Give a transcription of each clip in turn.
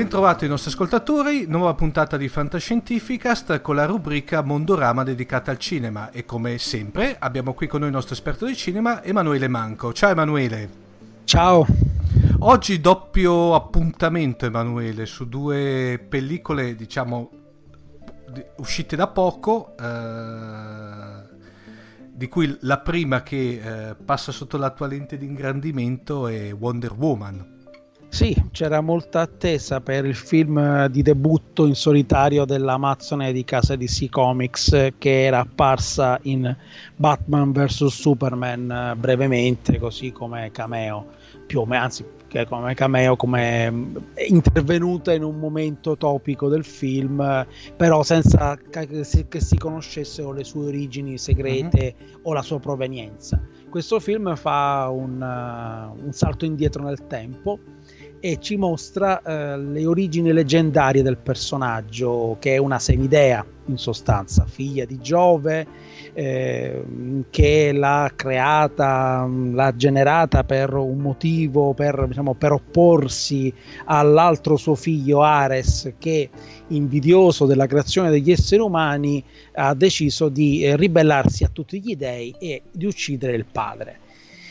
Bentrovato i nostri ascoltatori, nuova puntata di Fantascientificast con la rubrica Mondorama dedicata al cinema e come sempre abbiamo qui con noi il nostro esperto di cinema Emanuele Manco. Ciao Emanuele. Ciao. Oggi doppio appuntamento Emanuele su due pellicole diciamo uscite da poco, eh, di cui la prima che eh, passa sotto la tua lente di ingrandimento è Wonder Woman. Sì, c'era molta attesa per il film di debutto in solitario dell'Amazzone di casa DC Comics che era apparsa in Batman vs Superman eh, brevemente, così come cameo, più o meno, anzi come cameo, come intervenuta in un momento topico del film, però senza che si conoscessero le sue origini segrete uh-huh. o la sua provenienza. Questo film fa un, uh, un salto indietro nel tempo e ci mostra eh, le origini leggendarie del personaggio, che è una semidea in sostanza, figlia di Giove, eh, che l'ha creata, l'ha generata per un motivo, per, diciamo, per opporsi all'altro suo figlio Ares, che invidioso della creazione degli esseri umani ha deciso di eh, ribellarsi a tutti gli dei e di uccidere il padre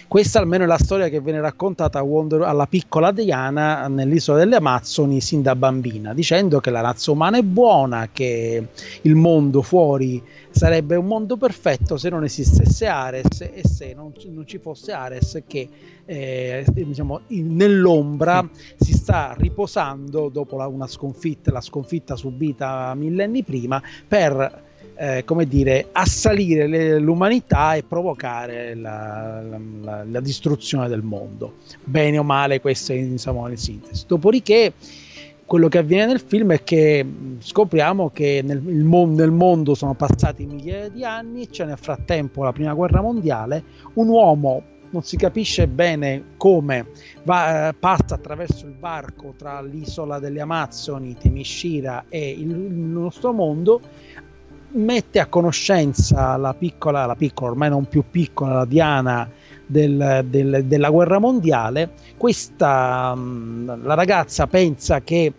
Questa almeno è la storia che viene raccontata Wonder, alla piccola Diana nell'isola delle Amazzoni sin da bambina, dicendo che la razza umana è buona, che il mondo fuori sarebbe un mondo perfetto se non esistesse Ares e se non, non ci fosse Ares che eh, diciamo, in, nell'ombra si sta riposando dopo la, una sconfitta, la sconfitta subita millenni prima per eh, come dire, assalire le, l'umanità e provocare la, la, la, distruzione del mondo. Bene o male, questo è insomma, in sintesi. Dopodiché, quello che avviene nel film è che scopriamo che nel, mon- nel mondo sono passati migliaia di anni, c'è nel frattempo la prima guerra mondiale, un uomo non si capisce bene come va, passa attraverso il varco tra l'isola delle Amazzoni, Temishira e il, il nostro mondo mette a conoscenza la piccola, la piccola, ormai non più piccola, la Diana del, del, della guerra mondiale. Questa, mm, la ragazza pensa che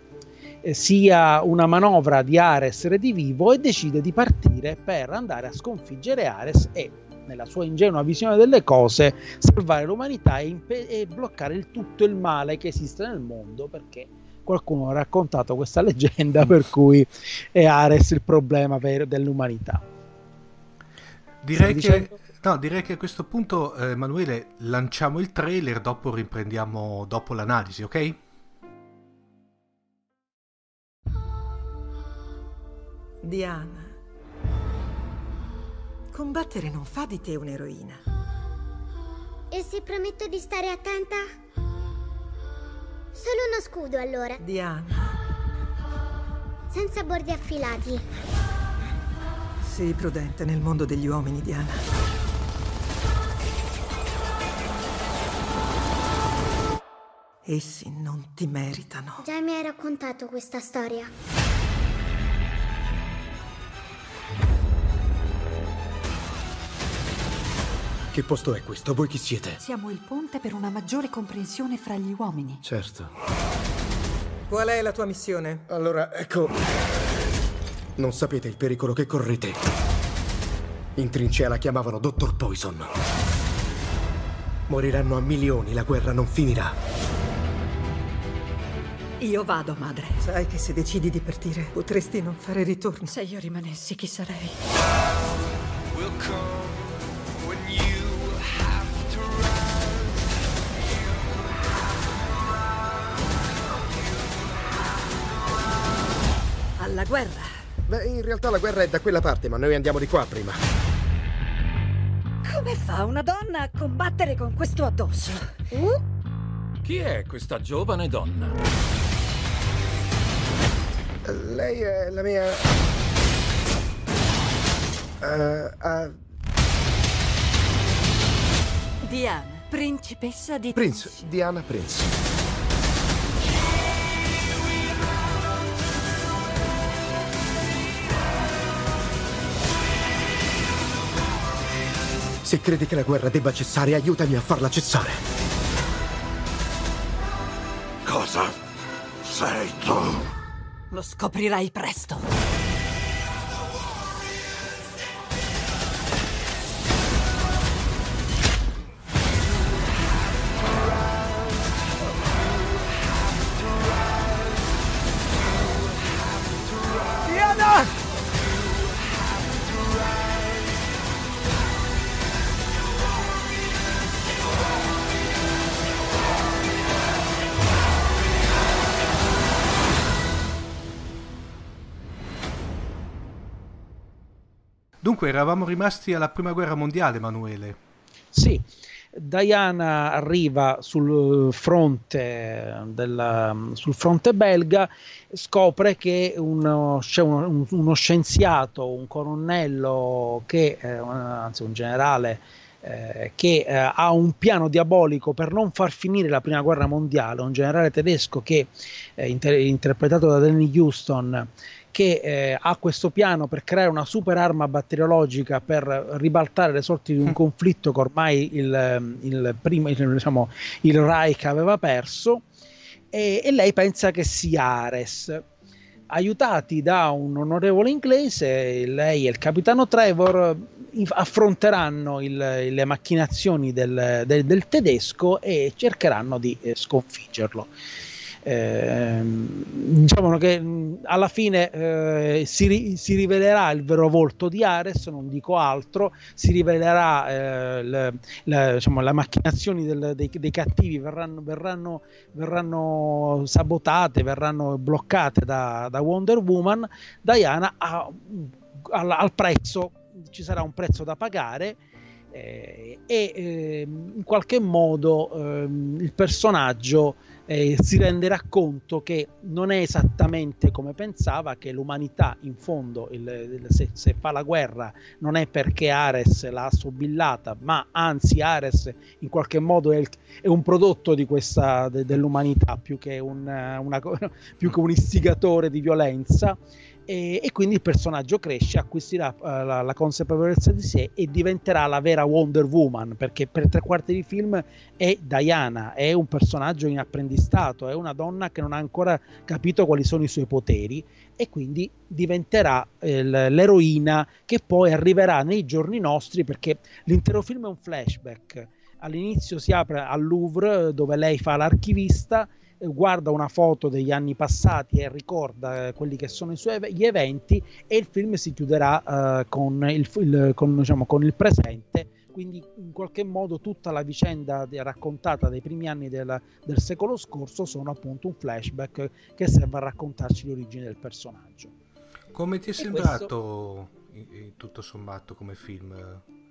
eh, sia una manovra di Ares redivivo e decide di partire per andare a sconfiggere Ares e nella sua ingenua visione delle cose salvare l'umanità e, impe- e bloccare il tutto il male che esiste nel mondo perché qualcuno ha raccontato questa leggenda per cui è Ares il problema vero dell'umanità. Direi che, no, direi che, a questo punto, eh, Emanuele, lanciamo il trailer, dopo riprendiamo dopo l'analisi, ok? Diana, combattere non fa di te un'eroina. E se prometto di stare attenta? Solo uno scudo allora. Diana. Senza bordi affilati. Sii prudente nel mondo degli uomini, Diana. Essi non ti meritano. Già mi hai raccontato questa storia. Che posto è questo? Voi chi siete? Siamo il ponte per una maggiore comprensione fra gli uomini. Certo. Qual è la tua missione? Allora, ecco... Non sapete il pericolo che correte. In trincea la chiamavano Dottor Poison. Moriranno a milioni, la guerra non finirà. Io vado, madre. Sai che se decidi di partire potresti non fare ritorno. Se io rimanessi, chi sarei? Alla guerra. Beh, in realtà la guerra è da quella parte, ma noi andiamo di qua prima. Come fa una donna a combattere con questo addosso? Uh? Chi è questa giovane donna? Lei è la mia... Uh, uh... Diana, principessa di... Prince, Diana Prince. Se credi che la guerra debba cessare, aiutami a farla cessare. Cosa sei tu? Lo scoprirai presto. Eravamo rimasti alla prima guerra mondiale, Emanuele. Sì, Diana arriva sul fronte, della, sul fronte belga, scopre che uno, uno, scienziato, un colonnello, che, eh, anzi un generale, eh, che eh, ha un piano diabolico per non far finire la prima guerra mondiale, un generale tedesco che, inter- interpretato da Danny Houston, che eh, ha questo piano per creare una super arma batteriologica per ribaltare le sorti di un mm. conflitto che ormai il, ehm, il, primo, diciamo, il Reich aveva perso e, e, lei pensa che sia Ares. aiutati da un onorevole inglese, lei e il capitano Trevor affronteranno il, le macchinazioni del, del, del, tedesco e cercheranno di eh, sconfiggerlo eh, diciamo che alla fine eh, si, si, rivelerà il vero volto di Ares, non dico altro, si rivelerà eh, le, le, diciamo, le macchinazioni del, dei, dei, cattivi verranno, verranno, verranno, sabotate, verranno bloccate da, da Wonder Woman, Diana ha, al, al prezzo, ci sarà un prezzo da pagare. Eh, e eh, in qualche modo eh, il personaggio eh, si renderà conto che non è esattamente come pensava, che l'umanità in fondo, il, il, se, se, fa la guerra, non è perché Ares l'ha sobillata, ma anzi Ares in qualche modo è, il, è un prodotto questa, de, dell'umanità più che un, una, più che un istigatore di violenza e, e, quindi il personaggio cresce, acquisirà uh, la, la, consapevolezza di sé e diventerà la vera Wonder Woman, perché per tre quarti di film è Diana, è un personaggio in apprendistato, è una donna che non ha ancora capito quali sono i suoi poteri e quindi diventerà eh, l'eroina che poi arriverà nei giorni nostri perché l'intero film è un flashback. All'inizio si apre al Louvre dove lei fa l'archivista guarda una foto degli anni passati e ricorda eh, quelli che sono i suoi gli eventi e il film si chiuderà uh, con, il, il, con, diciamo, con, il, presente. Quindi in qualche modo tutta la vicenda raccontata dei primi anni del, del secolo scorso sono appunto un flashback che serve a raccontarci l'origine del personaggio. Come ti è e sembrato questo... tutto sommato come film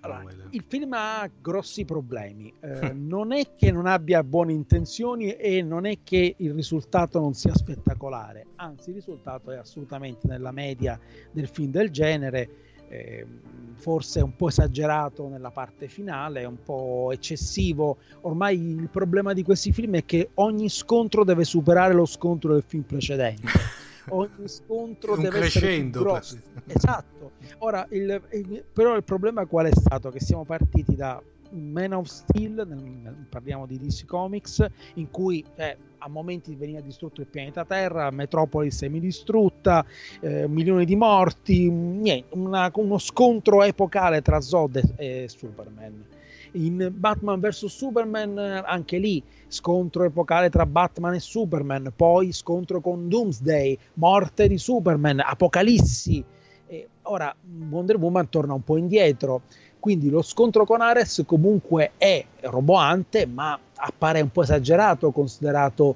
allora, il film ha grossi problemi, eh, non è che non abbia buone intenzioni e non è che il risultato non sia spettacolare, anzi il risultato è assolutamente nella media del film del genere, eh, forse un po' esagerato nella parte finale, un po' eccessivo. Ormai il problema di questi film è che ogni scontro deve superare lo scontro del film precedente. ogni scontro deve crescendo, essere grosso. Esatto. Ora, il, il, però il problema qual è stato? Che siamo partiti da Man of Steel, nel, parliamo di DC Comics, in cui eh, a momenti veniva distrutto il pianeta Terra, Metropolis semidistrutta, eh, milioni di morti, niente, una, uno scontro epocale tra Zod e, e Superman in Batman vs Superman anche lì scontro epocale tra Batman e Superman, poi scontro con Doomsday, morte di Superman, Apocalissi. E ora Wonder Woman torna un po' indietro quindi lo scontro con Ares comunque è roboante, ma appare un po' esagerato considerato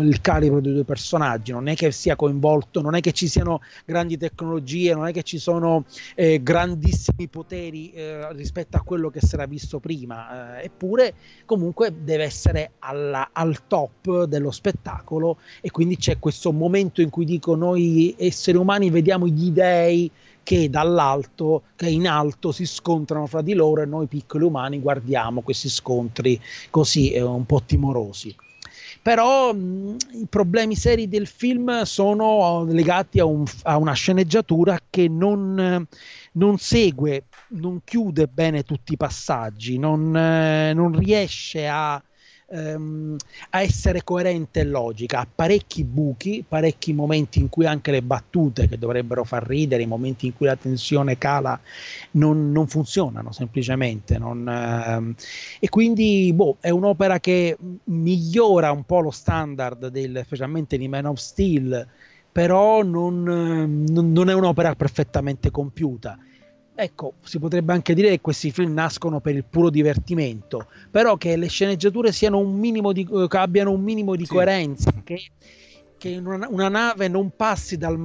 il calibro dei due personaggi. Non è che sia coinvolto, non è che ci siano grandi tecnologie, non è che ci sono eh, grandissimi poteri eh, rispetto a quello che si era visto prima. Eh, eppure, comunque, deve essere alla, al top dello spettacolo. E quindi c'è questo momento in cui dico: Noi esseri umani vediamo gli dei che dall'alto, che in alto si scontrano fra di loro e noi piccoli umani guardiamo questi scontri così eh, un po' timorosi. Però mh, i problemi seri del film sono legati a, un, a una sceneggiatura che non, non, segue, non chiude bene tutti i passaggi, non, eh, non riesce a ehm, a essere coerente e logica. Ha parecchi buchi, parecchi momenti in cui anche le battute che dovrebbero far ridere, i momenti in cui la tensione cala, non, non funzionano semplicemente. Non, ehm, e quindi boh, è un'opera che migliora un po' lo standard, del, specialmente di Man of Steel però non, non, non, è un'opera perfettamente compiuta. Ecco, si potrebbe anche dire che questi film nascono per il puro divertimento, però che le sceneggiature siano un minimo di, che abbiano un minimo di sì. coerenza, che, che una, una, nave non passi dal,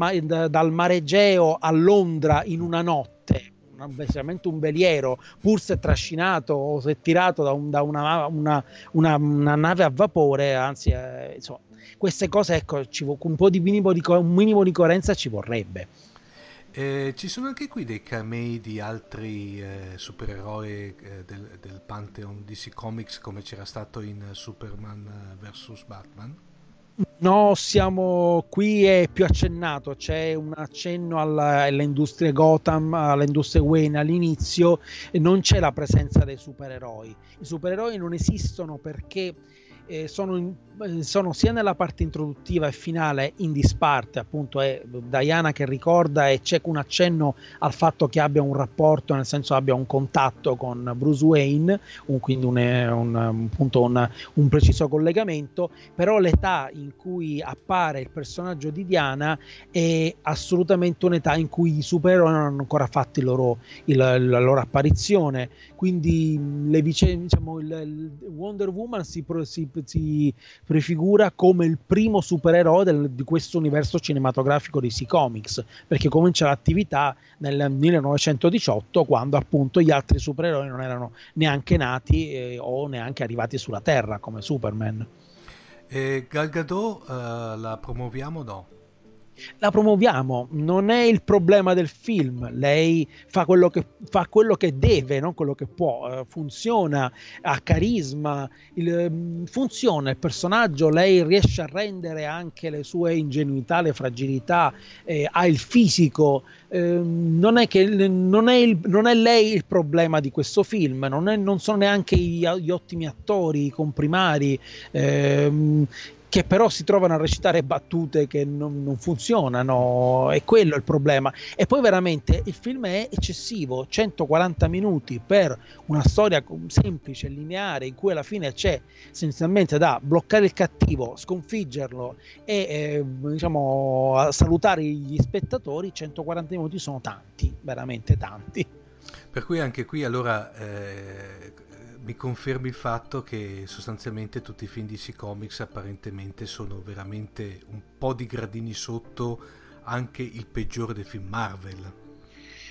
dal mare Egeo a Londra in una notte, veramente un veliero, pur se trascinato o se tirato da, un, da una, una, una, nave a vapore, anzi, eh, insomma, queste cose, ecco, un po' di minimo di, un minimo di coerenza ci vorrebbe. Eh, ci sono anche qui dei camei di altri eh, supereroi eh, del, del, Pantheon DC Comics come c'era stato in Superman eh, vs Batman? No, siamo qui è più accennato, c'è un accenno alla, alle industrie Gotham, alle industrie Wayne all'inizio non c'è la presenza dei supereroi. I supereroi non esistono perché eh, sono, in, sono, sia nella parte introduttiva e finale in disparte, appunto è Diana che ricorda e c'è un accenno al fatto che abbia un rapporto, nel senso abbia un contatto con Bruce Wayne, un, quindi un, un, appunto un, preciso collegamento, però l'età in cui appare il personaggio di Diana è assolutamente un'età in cui i supereroi non hanno ancora fatto loro, il, la loro apparizione, quindi le vicende, diciamo, il, il Wonder Woman si, si, si, prefigura come il primo supereroe del, di questo universo cinematografico di DC Comics, perché comincia l'attività nel 1918 quando appunto gli altri supereroi non erano neanche nati eh, o neanche arrivati sulla Terra come Superman. E Gal Gadot uh, la promuoviamo o no? La promuoviamo, non è il problema del film, lei fa quello che, fa quello che deve, non quello che può, uh, funziona, ha carisma, il, um, funziona il personaggio, lei riesce a rendere anche le sue ingenuità, le fragilità, eh, ha il fisico, eh, non, è che, non, è il, non, è lei il problema di questo film, non, è, non sono neanche gli, gli, ottimi attori, i comprimari. Eh, che però si trovano a recitare battute che non, non, funzionano, è quello il problema. E poi veramente il film è eccessivo, 140 minuti per una storia semplice, lineare, in cui alla fine c'è essenzialmente da bloccare il cattivo, sconfiggerlo e eh, diciamo salutare gli spettatori, 140 minuti sono tanti, veramente tanti. Per cui anche qui allora eh, mi confermi il fatto che sostanzialmente tutti i film DC Comics apparentemente sono veramente un po' di gradini sotto anche il peggiore dei film Marvel.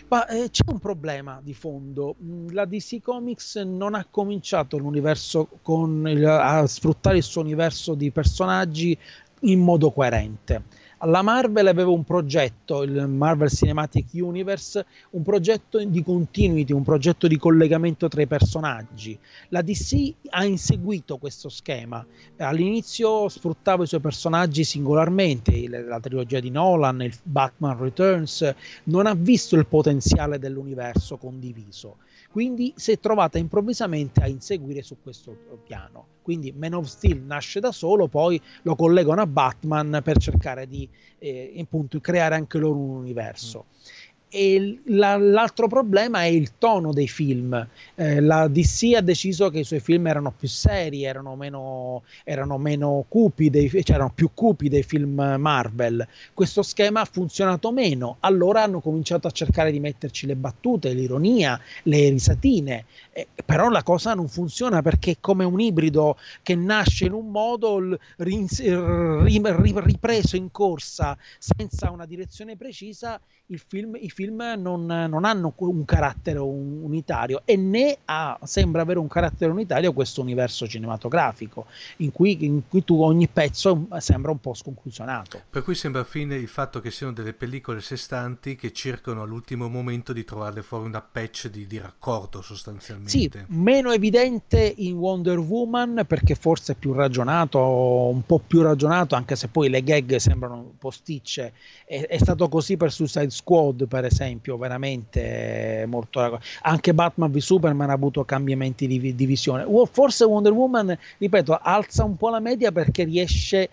Ma eh, c'è un problema di fondo. Mm, la DC Comics non ha cominciato l'universo con il, a sfruttare il suo universo di personaggi in modo coerente la Marvel aveva un progetto, il Marvel Cinematic Universe, un progetto di continuity, un progetto di collegamento tra i personaggi. La DC ha inseguito questo schema. All'inizio sfruttava i suoi personaggi singolarmente, la trilogia di Nolan, il Batman Returns, non ha visto il potenziale dell'universo condiviso quindi si è trovata improvvisamente a inseguire su questo piano. Quindi Man of Steel nasce da solo, poi lo collegano a Batman per cercare di eh, appunto, creare anche loro un universo. Mm. E la, l'altro problema è il tono dei film. Eh, la DC ha deciso che i suoi film erano più seri, erano meno, erano meno cupi, dei, cioè erano più cupi dei film Marvel. Questo schema ha funzionato meno. Allora hanno cominciato a cercare di metterci le battute, l'ironia, le risatine. Eh, però la cosa non funziona perché è come un ibrido che nasce in un modo ripreso in corsa senza una direzione precisa film, i film non, non, hanno un carattere unitario e né ha, sembra avere un carattere unitario questo universo cinematografico in cui, in cui tu ogni pezzo sembra un po' sconclusionato. Per cui sembra fine il fatto che siano delle pellicole sestanti che cercano all'ultimo momento di trovarle fuori una patch di, di raccordo sostanzialmente. Sì, meno evidente in Wonder Woman perché forse è più ragionato, un po' più ragionato anche se poi le gag sembrano posticce. È, è stato così per Suicide Squad, per esempio, veramente molto. Anche Batman v Superman ha avuto cambiamenti di, di visione. Forse Wonder Woman, ripeto, alza un po' la media perché riesce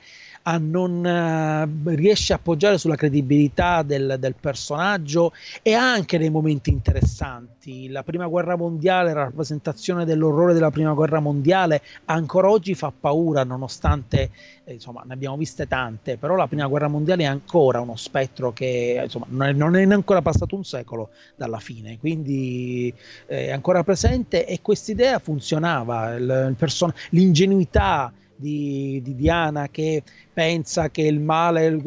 a non uh, riesce a appoggiare sulla credibilità del, del, personaggio e anche dei momenti interessanti. La prima guerra mondiale, la rappresentazione dell'orrore della prima guerra mondiale, ancora oggi fa paura, nonostante eh, insomma ne abbiamo viste tante, però la prima guerra mondiale è ancora uno spettro che insomma non è, non è ancora passato un secolo dalla fine, quindi eh, è ancora presente e quest'idea funzionava, il, il person- l'ingenuità di, di, Diana che pensa che il male,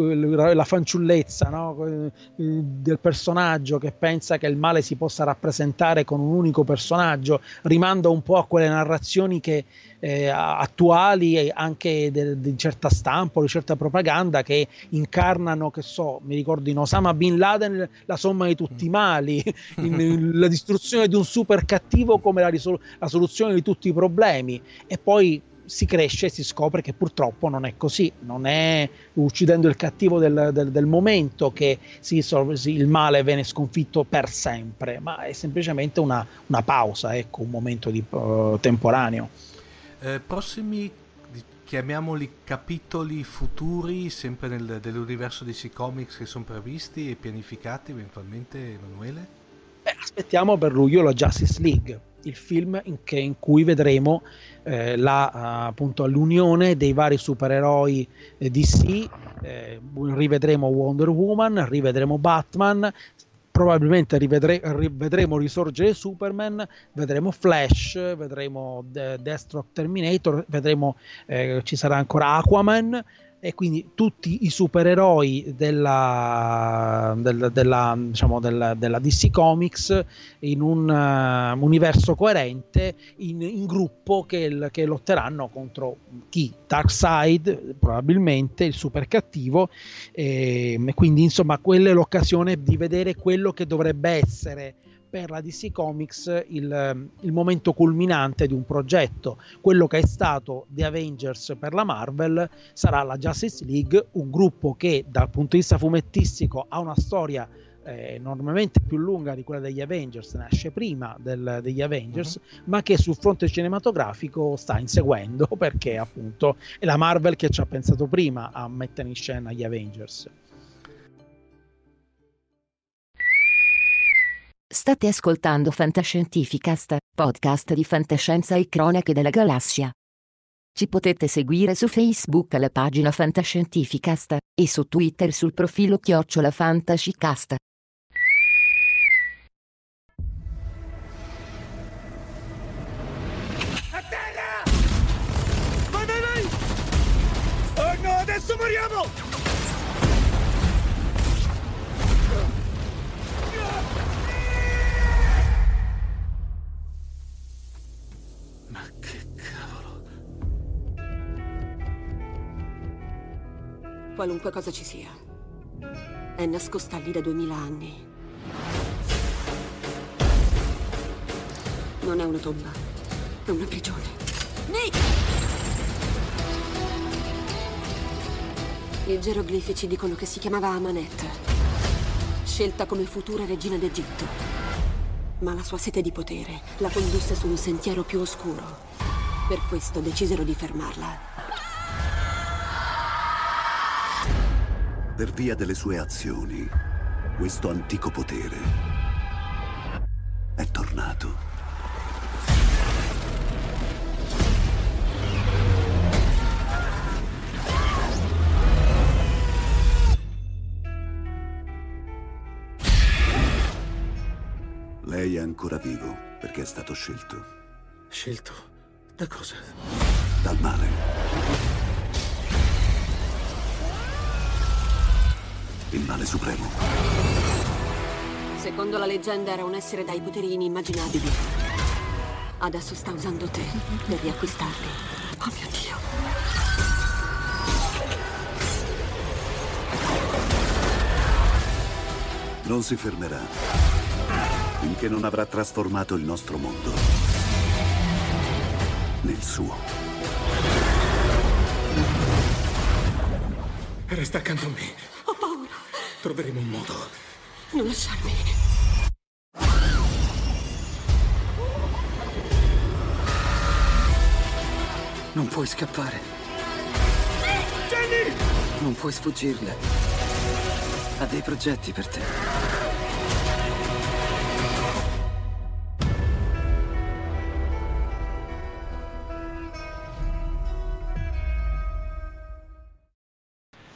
la fanciullezza no? del personaggio, che pensa che il male si possa rappresentare con un unico personaggio, rimanda un po' a quelle narrazioni che, eh, attuali e anche di certa stampa di certa propaganda che incarnano, che so, mi ricordo in Osama Bin Laden la somma di tutti i mali, in, in, la distruzione di un super cattivo come la, risol- la soluzione di tutti i problemi e poi si cresce e si scopre che purtroppo non è così, non è uccidendo il cattivo del, del, del momento che si, il male viene sconfitto per sempre, ma è semplicemente una, una pausa, ecco, un momento di, uh, temporaneo. Eh, prossimi chiamiamoli capitoli futuri, sempre nel, dell'universo DC Comics che sono previsti e pianificati eventualmente, Emanuele? Beh, aspettiamo per luglio la Justice League, il film in, che, in cui vedremo eh, la, appunto, l'unione dei vari supereroi eh, DC, eh, rivedremo Wonder Woman, rivedremo Batman, probabilmente rivedre- rivedremo risorgere Superman, vedremo Flash, vedremo De- Deathstroke Terminator, vedremo eh, ci sarà ancora Aquaman e quindi tutti i supereroi della, del, della, diciamo, della, della, DC Comics in un uh, universo coerente in, in gruppo che, che, lotteranno contro chi? Darkseid probabilmente il super cattivo e, e quindi insomma quella è l'occasione di vedere quello che dovrebbe essere per la DC Comics il, il, momento culminante di un progetto. Quello che è stato The Avengers per la Marvel sarà la Justice League, un gruppo che dal punto di vista fumettistico ha una storia eh, enormemente più lunga di quella degli Avengers, nasce prima del, degli Avengers, uh-huh. ma che sul fronte cinematografico sta inseguendo perché appunto è la Marvel che ci ha pensato prima a mettere in scena gli Avengers. State ascoltando Fantascientificast, podcast di fantascienza e cronache della galassia. Ci potete seguire su Facebook alla pagina Fantascientificast e su Twitter sul profilo Chiocciola Fantascicast. Qualunque cosa ci sia, è nascosta lì da duemila anni. Non è una tomba, è una prigione. Nick! I geroglifi ci dicono che si chiamava Amanet, scelta come futura regina d'Egitto. Ma la sua sete di potere la condusse su un sentiero più oscuro. Per questo decisero di fermarla. Per via delle sue azioni, questo antico potere è tornato. Lei è ancora vivo perché è stato scelto. Scelto? Da cosa? Dal male. Il male supremo. Secondo la leggenda era un essere dai poteri inimmaginabili. Adesso sta usando te per riacquistarli. Oh mio Dio. Non si fermerà finché non avrà trasformato il nostro mondo nel suo. Resta accanto a me. Troveremo un modo. Non lasciarmi. Non puoi scappare. Jenny! Non puoi sfuggirle. Ha dei progetti per te.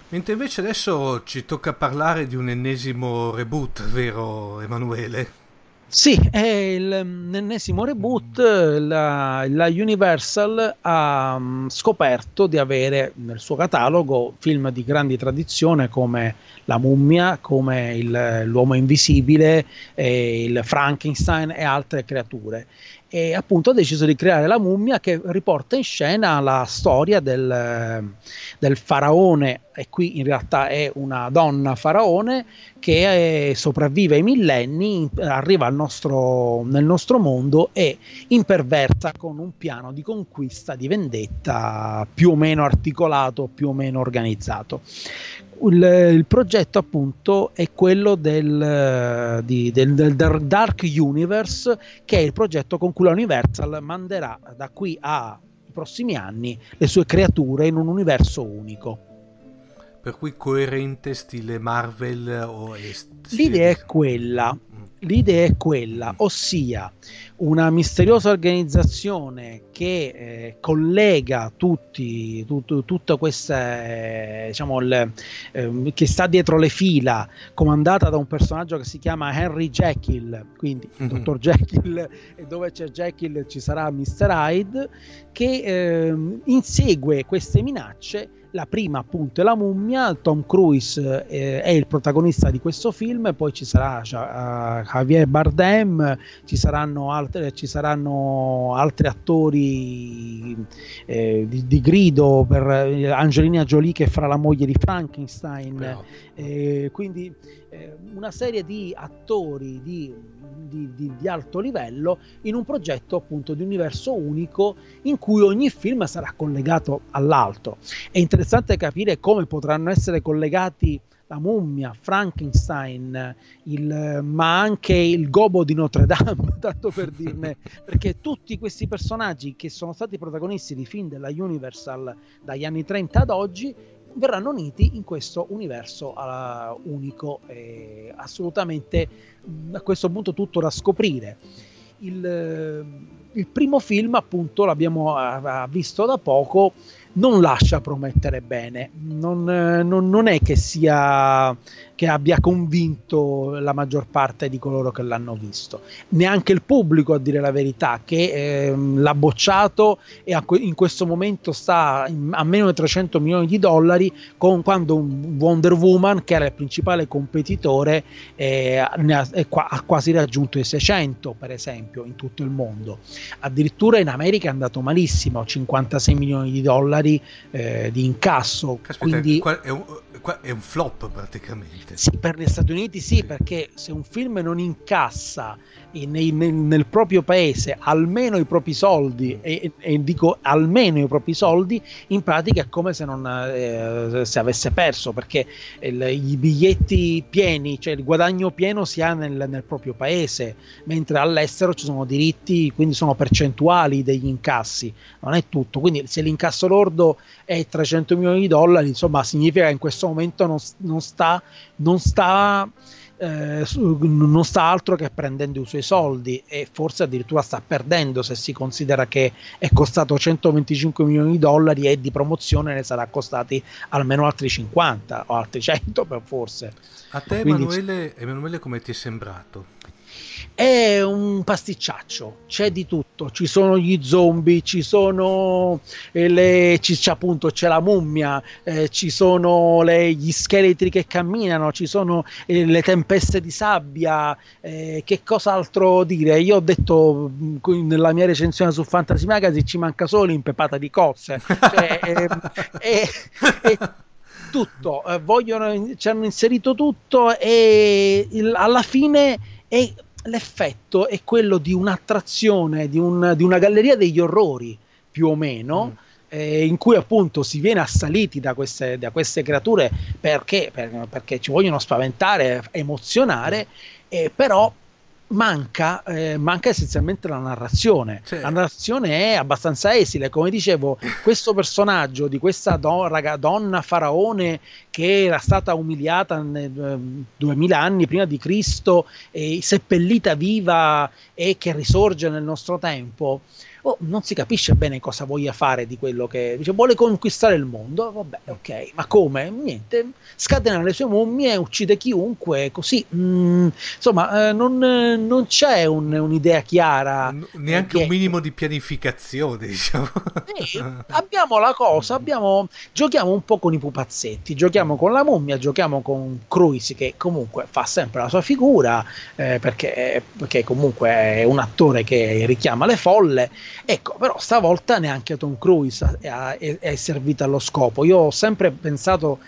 Mentre invece adesso ci tocca parlare di un ennesimo reboot, vero Emanuele? Sì, è l'ennesimo reboot. La, la, Universal ha mm, scoperto di avere nel suo catalogo film di grande tradizione come La mummia, come il, L'uomo invisibile, il Frankenstein e altre creature e appunto ha deciso di creare la mummia che riporta in scena la storia del, del faraone. E qui in realtà è una donna faraone che è, sopravvive ai millenni, arriva nostro, nel nostro mondo e imperversa con un piano di conquista, di vendetta più o meno articolato, più o meno organizzato. Il, il, progetto appunto è quello del, di, del, del, Dark Universe che è il progetto con cui la Universal manderà da qui a prossimi anni le sue creature in un universo unico. Per cui coerente stile Marvel o L'idea è quella, l'idea è quella, ossia una misteriosa organizzazione che eh, collega tutti, tut, tutta questa, eh, diciamo, il, eh, che sta dietro le fila, comandata da un personaggio che si chiama Henry Jekyll, quindi il mm-hmm. dottor Jekyll, e dove c'è Jekyll ci sarà Mr. Hyde, che ehm, insegue queste minacce la prima appunto è la mummia, Tom Cruise eh, è il protagonista di questo film, poi ci sarà uh, Javier Bardem, ci saranno, altre, ci saranno altri attori eh, di, di, grido per eh, Angelina Jolie che farà la moglie di Frankenstein, eh, quindi eh, una serie di attori di di, di, di, alto livello in un progetto appunto di universo unico in cui ogni film sarà collegato all'altro. È interessante capire come potranno essere collegati la mummia, Frankenstein, il, ma anche il gobo di Notre Dame, tanto per dirne, perché tutti questi personaggi che sono stati protagonisti di film della Universal dagli anni 30 ad oggi verranno uniti in questo universo uh, unico e assolutamente a questo punto tutto da scoprire. Il, il primo film appunto l'abbiamo uh, visto da poco non lascia promettere bene, non, non, non è che sia che abbia convinto la maggior parte di coloro che l'hanno visto. Neanche il pubblico, a dire la verità, che ehm, l'ha bocciato e in questo momento sta a meno di 300 milioni di dollari, con, quando Wonder Woman, che era il principale competitore, eh, ha, ha, quasi raggiunto i 600, per esempio, in tutto il mondo. Addirittura in America è andato malissimo, 56 milioni di dollari eh, di incasso. Caspita, quindi... è un è un flop praticamente. Sì, per gli Stati Uniti sì, sì. perché se un film non incassa nei, nel, nel, proprio paese almeno i propri soldi, e, e, dico almeno i propri soldi, in pratica è come se non eh, se avesse perso, perché il, i biglietti pieni, cioè il guadagno pieno si ha nel, nel proprio paese, mentre all'estero ci sono diritti, quindi sono percentuali degli incassi, non è tutto. Quindi se l'incasso lordo è 300 milioni di dollari, insomma significa che in questo momento non, non sta, non sta eh, non sta altro che prendendo i suoi soldi e forse addirittura sta perdendo se si considera che è costato 125 milioni di dollari e di promozione ne sarà costati almeno altri 50 o altri 100 forse. A te Quindi, Emanuele, Emanuele come ti è sembrato? È un pasticciaccio, c'è di tutto, ci sono gli zombie, ci sono eh, le, ci, c'è appunto c'è la mummia, eh, ci sono le, gli scheletri che camminano, ci sono eh, le tempeste di sabbia, eh, che cos'altro dire? Io ho detto nella mia recensione su Fantasy Magazine ci manca solo l'impepata di cozze, cioè, è, tutto, eh, vogliono, ci hanno inserito tutto e il, alla fine è l'effetto è quello di un'attrazione, di, un, di una galleria degli orrori, più o meno. Mm. Eh, in cui appunto si viene assaliti da queste, da queste creature perché, per, perché, ci vogliono spaventare, emozionare, eh, però manca, eh, manca essenzialmente la narrazione. Sì. La narrazione è abbastanza esile, come dicevo, questo personaggio di questa do, raga, donna faraone che era stata umiliata nel, eh, 2000 anni prima di Cristo, e seppellita viva e che risorge nel nostro tempo oh, non si capisce bene cosa voglia fare di quello che dice, vuole conquistare il mondo, vabbè, ok, ma come? Niente, scatena le sue mummie, uccide chiunque, così, mm, insomma, eh, non, non, c'è un, un'idea chiara. N- neanche un minimo di pianificazione, diciamo. Sì, abbiamo la cosa, abbiamo, giochiamo un po' con i pupazzetti, giochiamo con la mummia, giochiamo con Cruise che comunque fa sempre la sua figura, eh, perché, perché comunque è un attore che richiama le folle Ecco, però stavolta neanche Tom Cruise è, è, servito allo scopo. Io ho sempre pensato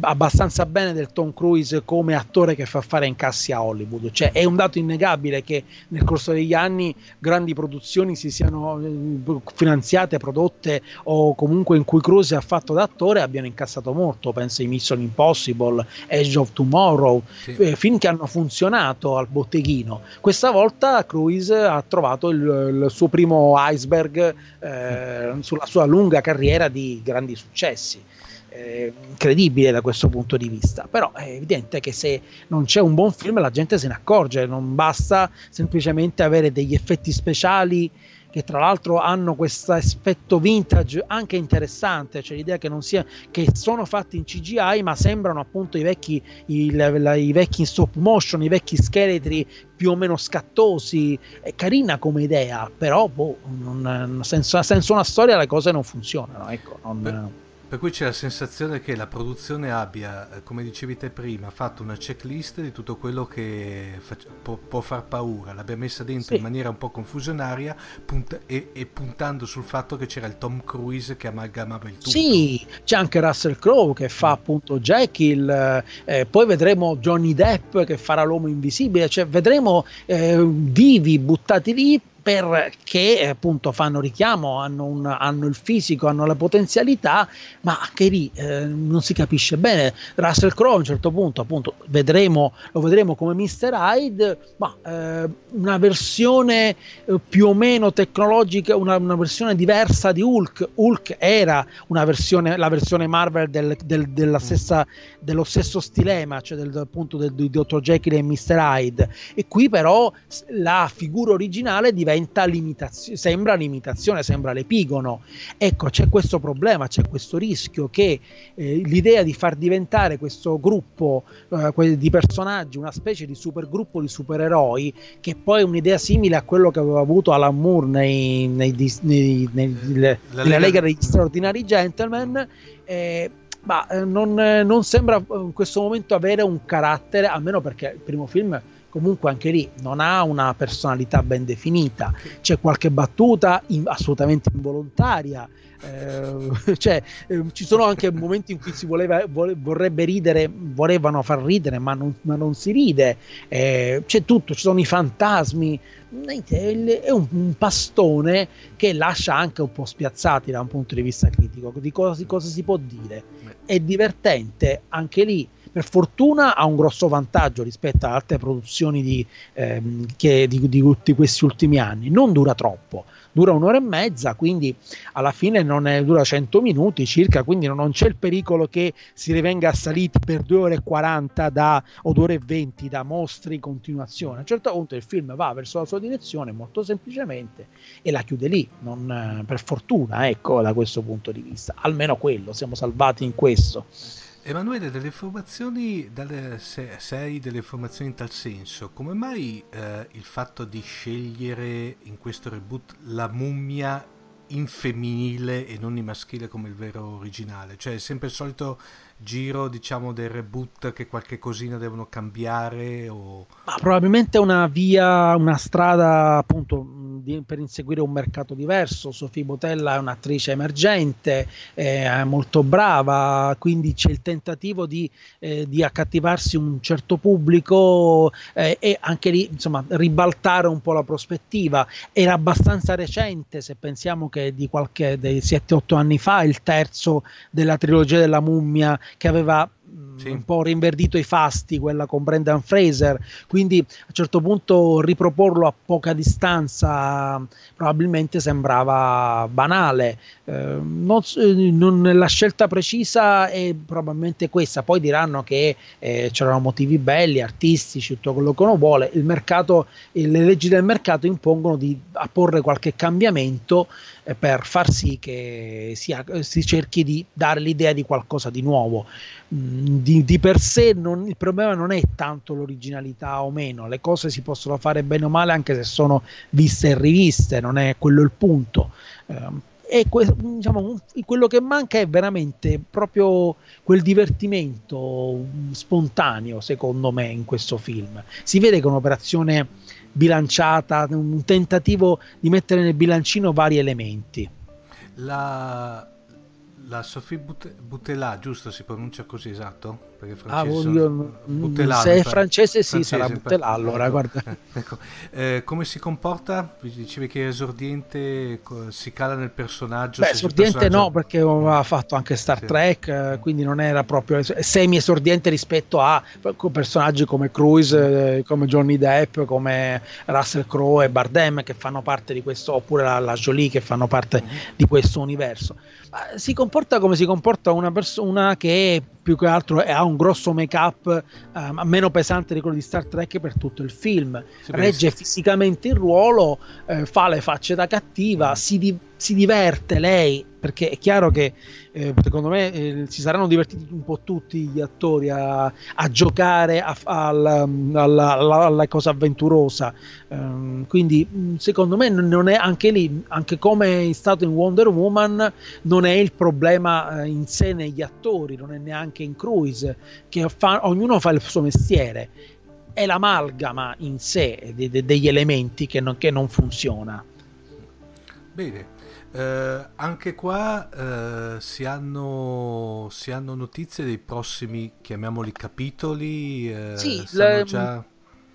abbastanza bene del Tom Cruise come attore che fa fare incassi a Hollywood. Cioè, è un dato innegabile che nel corso degli anni grandi produzioni si siano eh, finanziate, prodotte o comunque in cui Cruise ha fatto da attore abbiano incassato molto. Penso ai Mission Impossible, Edge of Tomorrow, sì. eh, film che hanno funzionato al botteghino. Questa volta Cruise ha trovato il, il suo primo high iceberg eh, sulla sua lunga carriera di grandi successi. Eh, incredibile da questo punto di vista, però è evidente che se non c'è un buon film la gente se ne accorge, non basta semplicemente avere degli effetti speciali che tra l'altro hanno questo effetto vintage anche interessante, cioè l'idea che non sia che sono fatti in CGI ma sembrano appunto i vecchi, i, la, i vecchi stop motion, i vecchi scheletri più o meno scattosi, è carina come idea, però boh, non, senza, senza una storia le cose non funzionano, ecco, non... Per cui c'è la sensazione che la produzione abbia, eh, come dicevi te prima, fatto una checklist di tutto quello che fa- può, può, far paura, l'abbia messa dentro sì. in maniera un po' confusionaria punta- e-, e, puntando sul fatto che c'era il Tom Cruise che amalgamava il tutto. Sì, c'è anche Russell Crowe che fa mm. appunto Jekyll, eh, poi vedremo Johnny Depp che farà l'uomo invisibile, cioè vedremo eh, divi buttati lì perché appunto fanno richiamo, hanno, un, hanno, il fisico, hanno la potenzialità, ma anche lì eh, non si capisce bene. Russell Crowe a un certo punto, appunto, vedremo, lo vedremo come Mr. Hyde, ma eh, una versione eh, più o meno tecnologica, una, una, versione diversa di Hulk. Hulk era versione, la versione Marvel del, del, stessa, dello stesso stilema, cioè del, appunto del, di Dr. Jekyll e Mr. Hyde, e qui però la figura originale diventa diventa limitazione, sembra limitazione, sembra l'epigono. Ecco, c'è questo problema, c'è questo rischio che eh, l'idea di far diventare questo gruppo eh, di personaggi una specie di supergruppo di supereroi, che poi è un'idea simile a quello che aveva avuto Alan Moore nei, nei, nei, nei, nella Lega, Lega degli straordinari gentleman. Eh, ma eh, non, non, sembra in questo momento avere un carattere, almeno perché il primo film comunque anche lì non ha una personalità ben definita, c'è qualche battuta in, assolutamente involontaria. Eh, cioè, eh, ci sono anche momenti in cui si voleva, vole, vorrebbe ridere, volevano far ridere, ma non, ma non si ride. Eh, c'è tutto, ci sono i fantasmi. È un, un, pastone che lascia anche un po' spiazzati da un punto di vista critico. Di cosa, di cosa si può dire? È divertente anche lì per fortuna ha un grosso vantaggio rispetto a altre produzioni di, ehm, che, di, di, di questi ultimi anni, non dura troppo dura un'ora e mezza, quindi alla fine non è, dura 100 minuti circa, quindi non c'è il pericolo che si rivenga assaliti per 2 ore e 40 da, o 2 ore e 20 da mostri in continuazione. A un certo punto il film va verso la sua direzione molto semplicemente e la chiude lì, non, per fortuna, ecco, da questo punto di vista. Almeno quello, siamo salvati in questo. Emanuele, delle informazioni, dalle, se, se, delle informazioni in tal senso, come mai eh, il fatto di scegliere in questo reboot la mummia in femminile e non in maschile come il vero originale? Cioè è sempre il solito giro diciamo del reboot che qualche cosina devono cambiare o... Ma probabilmente una via, una strada appunto di, per inseguire un mercato diverso. Sofì Botella è un'attrice emergente, è molto brava, quindi c'è il tentativo di, eh, di accattivarsi un certo pubblico eh, e anche lì insomma ribaltare un po' la prospettiva. Era abbastanza recente se pensiamo che di qualche dei 7-8 anni fa il terzo della trilogia della mummia che aveva sì. un po' rinverdito i fasti, quella con Brendan Fraser, quindi a un certo punto riproporlo a poca distanza probabilmente sembrava banale. Eh, non, non, la scelta precisa è probabilmente questa, poi diranno che eh, c'erano motivi belli, artistici, tutto quello che uno vuole, il mercato, le leggi del mercato impongono di apporre qualche cambiamento eh, per far sì che sia, si cerchi di dare l'idea di qualcosa di nuovo. Mm, di, di, per sé non, il problema non è tanto l'originalità o meno, le cose si possono fare bene o male anche se sono viste e riviste, non è quello il punto. Eh, e que- diciamo, quello che manca è veramente proprio quel divertimento spontaneo, secondo me, in questo film. Si vede che è un'operazione bilanciata, un tentativo di mettere nel bilancino vari elementi. La, la Sophie But- Butella, giusto? Si pronuncia così, esatto? Perché ah, io, Butella, se è francese sì, francese, sarà Butella allora, ecco, guarda. Ecco. Eh, come si comporta? Dicevi che è esordiente, si cala nel personaggio? Beh, esordiente personaggio... no, perché aveva fatto anche Star sì. Trek, eh, quindi non era proprio semi-esordiente rispetto a personaggi come Cruise, eh, come Johnny Depp, come Russell Crowe e Bardem che fanno parte di questo, oppure la, la Jolie che fanno parte mm-hmm. di questo universo si comporta come si comporta una persona che più che altro ha un grosso make up um, meno pesante di quello di Star Trek per tutto il film. Sì, Regge fisicamente il ruolo, eh, fa le facce da cattiva, mm. si, di- si diverte lei perché è chiaro che eh, secondo me eh, si saranno divertiti un po' tutti gli attori a, a giocare a, a, alla, alla, alla, cosa avventurosa. Um, quindi mm, secondo me non è anche lì anche come è stato in Wonder Woman non è il problema eh, in sé negli attori non è neanche in Cruise che fa, ognuno fa il suo mestiere. È l'amalgama in sé de, de, degli elementi che non, che non funziona. Bene eh, anche qua eh, si, hanno, si, hanno, notizie dei prossimi, chiamiamoli capitoli. Eh, sì, le, già...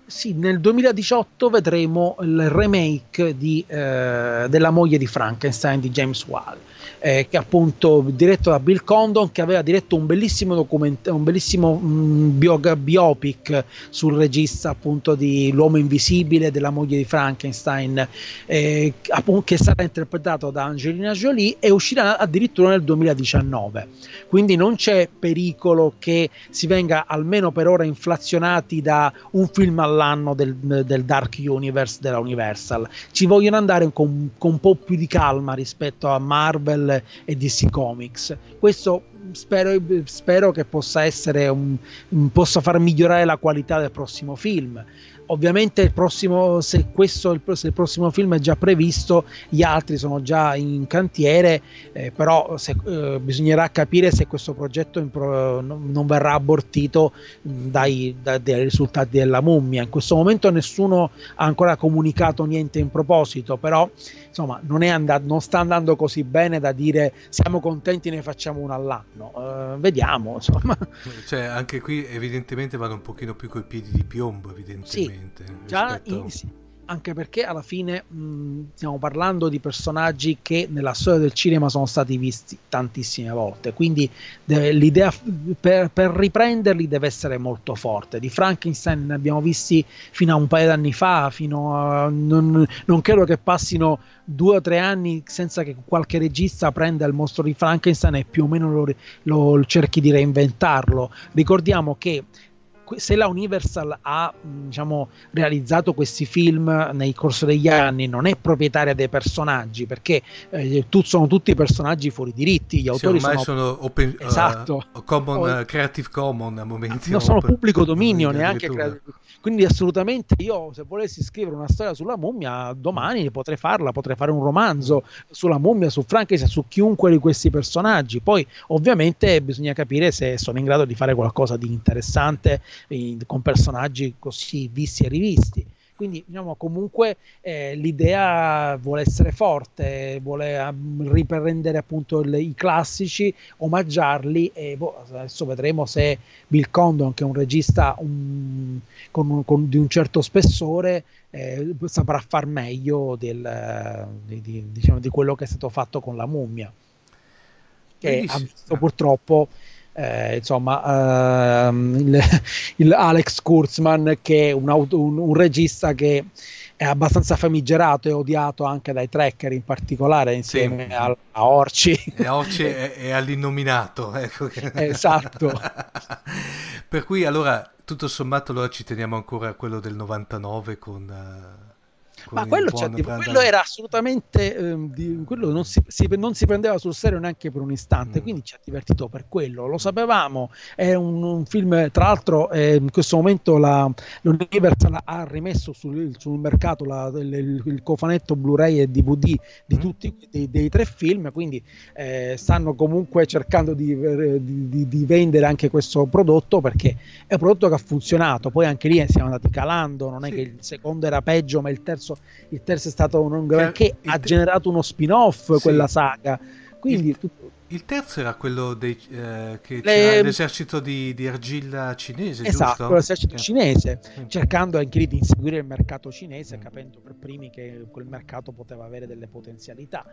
sì, nel 2018 vedremo il remake di, eh, della moglie di Frankenstein di James Wall eh, che appunto diretto da Bill Condon che aveva diretto un bellissimo documento un bellissimo mh, mm, bio, biopic sul regista appunto di L'uomo invisibile della moglie di Frankenstein eh, che sarà interpretato da Angelina Jolie e uscirà addirittura nel 2019 quindi non c'è pericolo che si venga almeno per ora inflazionati da un film all'anno del, del Dark Universe della Universal ci vogliono andare con, con un po' più di calma rispetto a Marvel e DC Comics. Questo spero, spero che possa essere un, possa far migliorare la qualità del prossimo film ovviamente il prossimo, se, questo, se il prossimo film è già previsto, gli altri sono già in cantiere, eh, però se, eh, bisognerà capire se questo progetto pro, non, verrà abortito dai, da, dai, risultati della mummia. In questo momento nessuno ha ancora comunicato niente in proposito, però insomma non, andato, non sta andando così bene da dire siamo contenti ne facciamo uno all'anno. Uh, vediamo, insomma. Cioè, anche qui evidentemente vanno un pochino più coi piedi di piombo, evidentemente. Sì, Già in, anche perché alla fine mh, stiamo parlando di personaggi che nella storia del cinema sono stati visti tantissime volte, quindi deve, l'idea per, per, riprenderli deve essere molto forte. Di Frankenstein ne abbiamo visti fino a un paio d'anni fa, fino a, non, non credo che passino due o tre anni senza che qualche regista prenda il mostro di Frankenstein e più o meno lo, lo cerchi di reinventarlo. Ricordiamo che se la Universal ha diciamo, realizzato questi film nel corso degli anni, non è proprietaria dei personaggi perché eh, tu, sono tutti personaggi fuori diritti. Gli autori sì, sono, sono open, esatto. uh, common, uh, Creative Common a momenti. Non sono pubblico dominio neanche. Creative. Quindi assolutamente io se volessi scrivere una storia sulla mummia domani potrei farla, potrei fare un romanzo sulla mummia, su Frankenstein, su chiunque di questi personaggi. Poi ovviamente bisogna capire se sono in grado di fare qualcosa di interessante con personaggi così visti e rivisti. Quindi diciamo, comunque eh, l'idea vuole essere forte, vuole um, riprendere appunto il, i classici, omaggiarli e boh, adesso vedremo se Bill Condon, che è un regista un, con, con, di un certo spessore, eh, saprà far meglio del, di, di, diciamo, di quello che è stato fatto con la mummia. Che ha visto purtroppo eh, insomma, ehm, il, il, Alex Kurtzman che è un, auto, un, un, regista che è abbastanza famigerato e odiato anche dai tracker in particolare insieme sì. a, a, Orci e Orci e, e all'innominato ecco. esatto per cui allora tutto sommato allora ci teniamo ancora a quello del 99 con uh ma quello, cioè, tipo, quello era assolutamente ehm, di, quello non si, si, non si, prendeva sul serio neanche per un istante mm. quindi ci ha divertito per quello lo sapevamo è un, un film tra l'altro eh, in questo momento la, l'Universal ha rimesso sul, sul mercato la, il, il, cofanetto Blu-ray e DVD di mm. tutti dei, dei, tre film quindi eh, stanno comunque cercando di, di, di, vendere anche questo prodotto perché è un prodotto che ha funzionato poi anche lì siamo andati calando non è sì. che il secondo era peggio ma il terzo terzo, il terzo è stato un granché, ha generato uno spin-off sì. quella saga. Quindi il, tutto... il terzo era quello dei, eh, che Le- c'era l'esercito di, di argilla cinese, Esatto, l'esercito Eh. cinese, Mm. cercando anche lì di inseguire il mercato cinese, capendo per primi che quel mercato poteva avere delle potenzialità.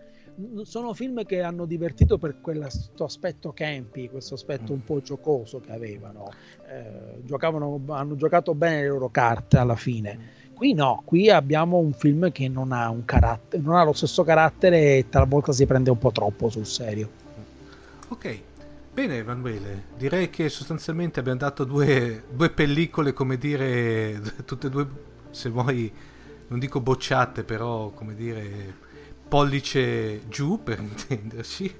Sono film che hanno divertito per questo aspetto campy, questo aspetto un po' giocoso che avevano. Eh, giocavano, hanno giocato bene le loro carte alla fine. Qui no, qui abbiamo un film che non ha un carattere, non ha lo stesso carattere e talvolta si prende un po' troppo sul serio. Ok, bene Emanuele, direi che sostanzialmente abbiamo dato due, due pellicole, come dire, tutte e due, se vuoi, non dico bocciate, però, come dire, pollice giù, per intenderci.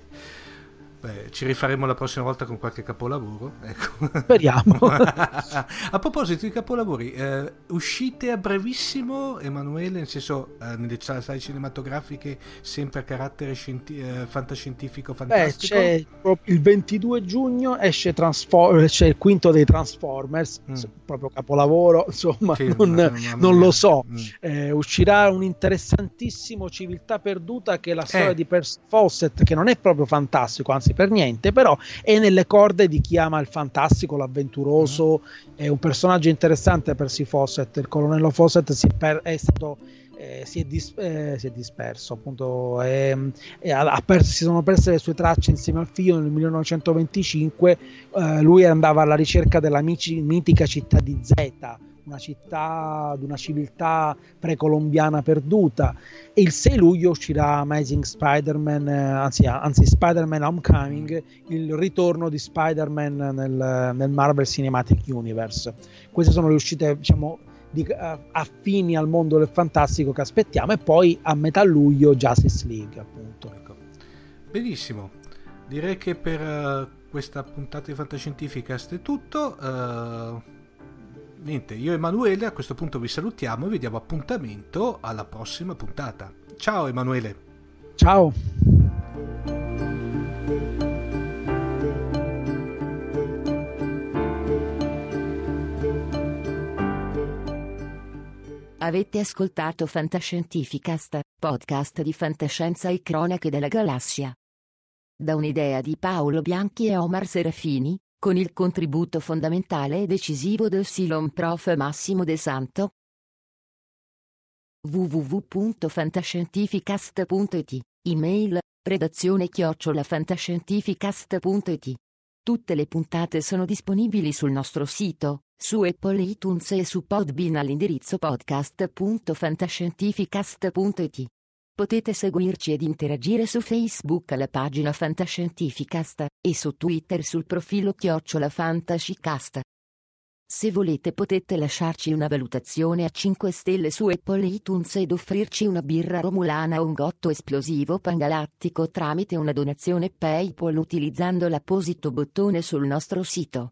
Beh, ci rifaremo la prossima volta con qualche capolavoro. Ecco. Speriamo. a proposito di capolavori, eh, uscite a brevissimo, Emanuele, nel senso eh, nelle sale cinematografiche sempre a carattere scienti- eh, fantascientifico Beh, fantastico? c'è proprio il 22 giugno esce, Transfor- c'è il quinto dei Transformers, s- proprio capolavoro, insomma, Mm. Sì, non, non lo so. Mm. Eh, uscirà un interessantissimo Civiltà Perduta che è la storia Eh. di Percy Fawcett, che non è proprio fantastico, anzi per niente, però è nelle corde di chi ama il fantastico, l'avventuroso, è un personaggio interessante Percy Fawcett, il colonnello Fawcett si per- è stato... eh, si, è dis- eh, si è disperso appunto ehm, e ha perso- si sono perse le sue tracce insieme al figlio nel 1925 eh, lui andava alla ricerca della mitica città di Zeta una città di una civiltà precolombiana perduta. E il 6 luglio uscirà Amazing Spider-Man eh, anzi, anzi Spider-Man Homecoming il ritorno di Spider-Man nel, nel Marvel Cinematic Universe. Queste sono le uscite diciamo di- eh, affini al mondo del fantastico che aspettiamo e poi a metà luglio Justice League appunto. Benissimo, direi che per eh, questa puntata di Fantascientificast è tutto. eh, niente, io e Emanuele a questo punto vi salutiamo e vi diamo appuntamento alla prossima puntata. Ciao Emanuele. ciao Avete ascoltato Fantascientificast, podcast di fantascienza e cronache della galassia. Da un'idea di Paolo Bianchi e Omar Serafini, con il contributo fondamentale e decisivo del Silon Prof. Massimo De Santo. www.fantascientificast.it, email, redazione chiocciolafantascientificast.it. Tutte le puntate sono disponibili sul nostro sito, su Apple iTunes e su Podbean all'indirizzo podcast.fantascientificast.it. Potete seguirci ed interagire su Facebook alla pagina Fantascientificast e su Twitter sul profilo Chiocciola Fantascicast. Se volete potete lasciarci una valutazione a 5 stelle su Apple iTunes ed offrirci una birra romulana o un gotto esplosivo pangalattico tramite una donazione PayPal utilizzando l'apposito bottone sul nostro sito.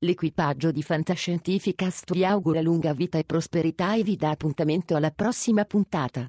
L'equipaggio di Fantascientificast vi augura lunga vita e prosperità e vi dà appuntamento alla prossima puntata.